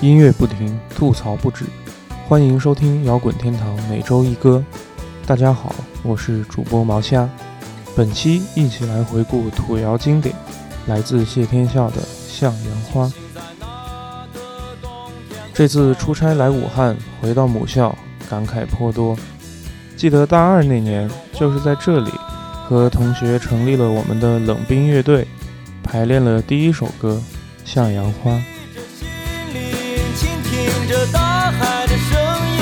音乐不停，吐槽不止。欢迎收听摇滚天堂每周一歌。大家好，我是主播毛虾。本期一起来回顾土窑经典，来自谢天笑的《向阳花》。这次出差来武汉，回到母校，感慨颇多。记得大二那年，就是在这里和同学成立了我们的冷冰乐队，排练了第一首歌《向阳花》。听着大海的声音，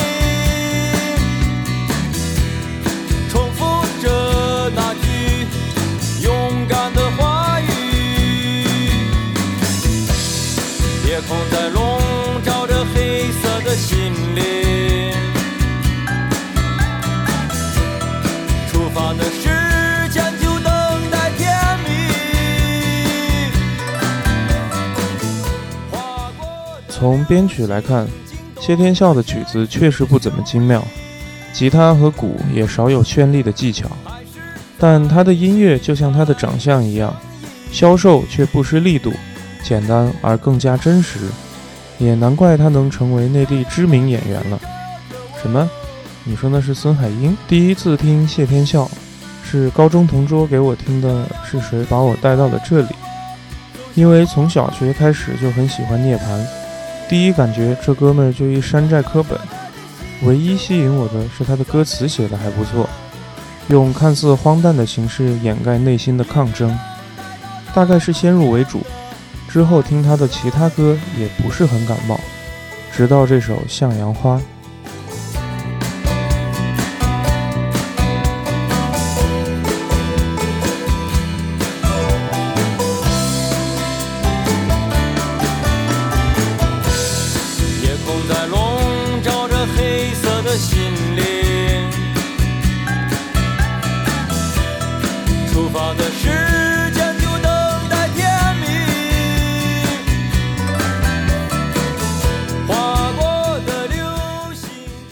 重复着那句勇敢的话语。夜空从编曲来看。谢天笑的曲子确实不怎么精妙，吉他和鼓也少有绚丽的技巧，但他的音乐就像他的长相一样，消瘦却不失力度，简单而更加真实，也难怪他能成为内地知名演员了。什么？你说那是孙海英？第一次听谢天笑，是高中同桌给我听的，是谁把我带到了这里？因为从小学开始就很喜欢涅槃。第一感觉，这哥们儿就一山寨科本。唯一吸引我的是他的歌词写的还不错，用看似荒诞的形式掩盖内心的抗争。大概是先入为主，之后听他的其他歌也不是很感冒，直到这首《向阳花》。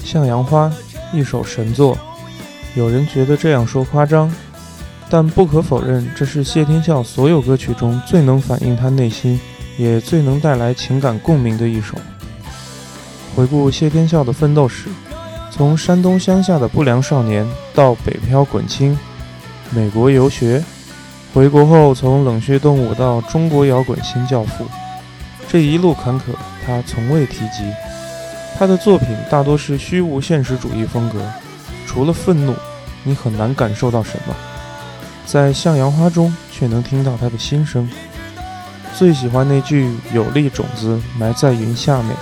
向阳花，一首神作。有人觉得这样说夸张，但不可否认，这是谢天笑所有歌曲中最能反映他内心，也最能带来情感共鸣的一首。回顾谢天笑的奋斗史，从山东乡下的不良少年到北漂滚青，美国游学，回国后从冷血动物到中国摇滚新教父，这一路坎坷，他从未提及。他的作品大多是虚无现实主义风格，除了愤怒，你很难感受到什么。在《向阳花》中，却能听到他的心声。最喜欢那句“有粒种子埋在云下面”。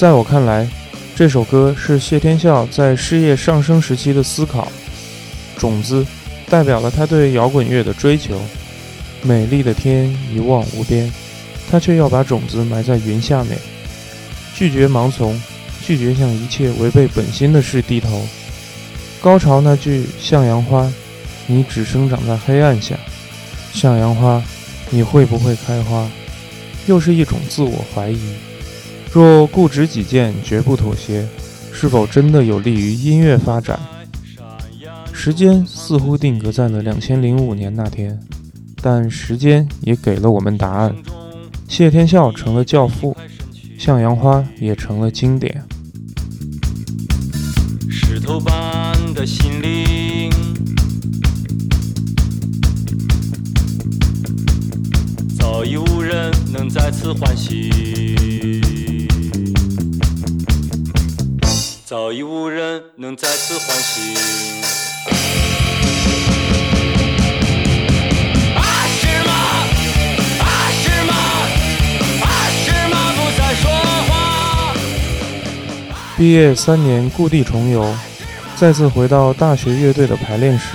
在我看来，这首歌是谢天笑在事业上升时期的思考。种子代表了他对摇滚乐的追求。美丽的天一望无边，他却要把种子埋在云下面，拒绝盲从，拒绝向一切违背本心的事低头。高潮那句“向阳花，你只生长在黑暗下”，向阳花，你会不会开花？又是一种自我怀疑。若固执己见，绝不妥协，是否真的有利于音乐发展？时间似乎定格在了两千零五年那天，但时间也给了我们答案。谢天笑成了教父，向阳花也成了经典。石头般的心灵，早已无人能再次唤醒。早已无人能再次唤醒。毕业三年，故地重游，再次回到大学乐队的排练室，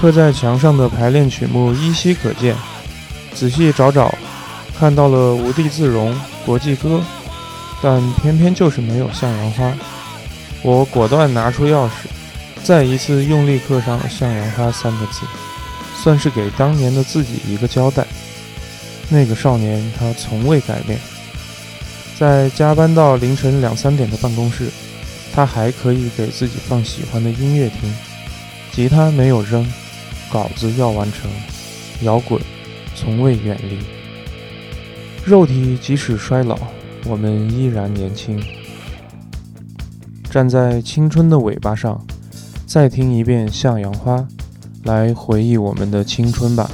刻在墙上的排练曲目依稀可见。仔细找找，看到了《无地自容》《国际歌》《但偏偏就是没有向阳花。我果断拿出钥匙，再一次用力刻上“向阳花”三个字，算是给当年的自己一个交代。那个少年，他从未改变，在加班到凌晨两三点的办公室，他还可以给自己放喜欢的音乐听，吉他没有扔，稿子要完成，摇滚从未远离。肉体即使衰老，我们依然年轻。站在青春的尾巴上，再听一遍《向阳花》，来回忆我们的青春吧。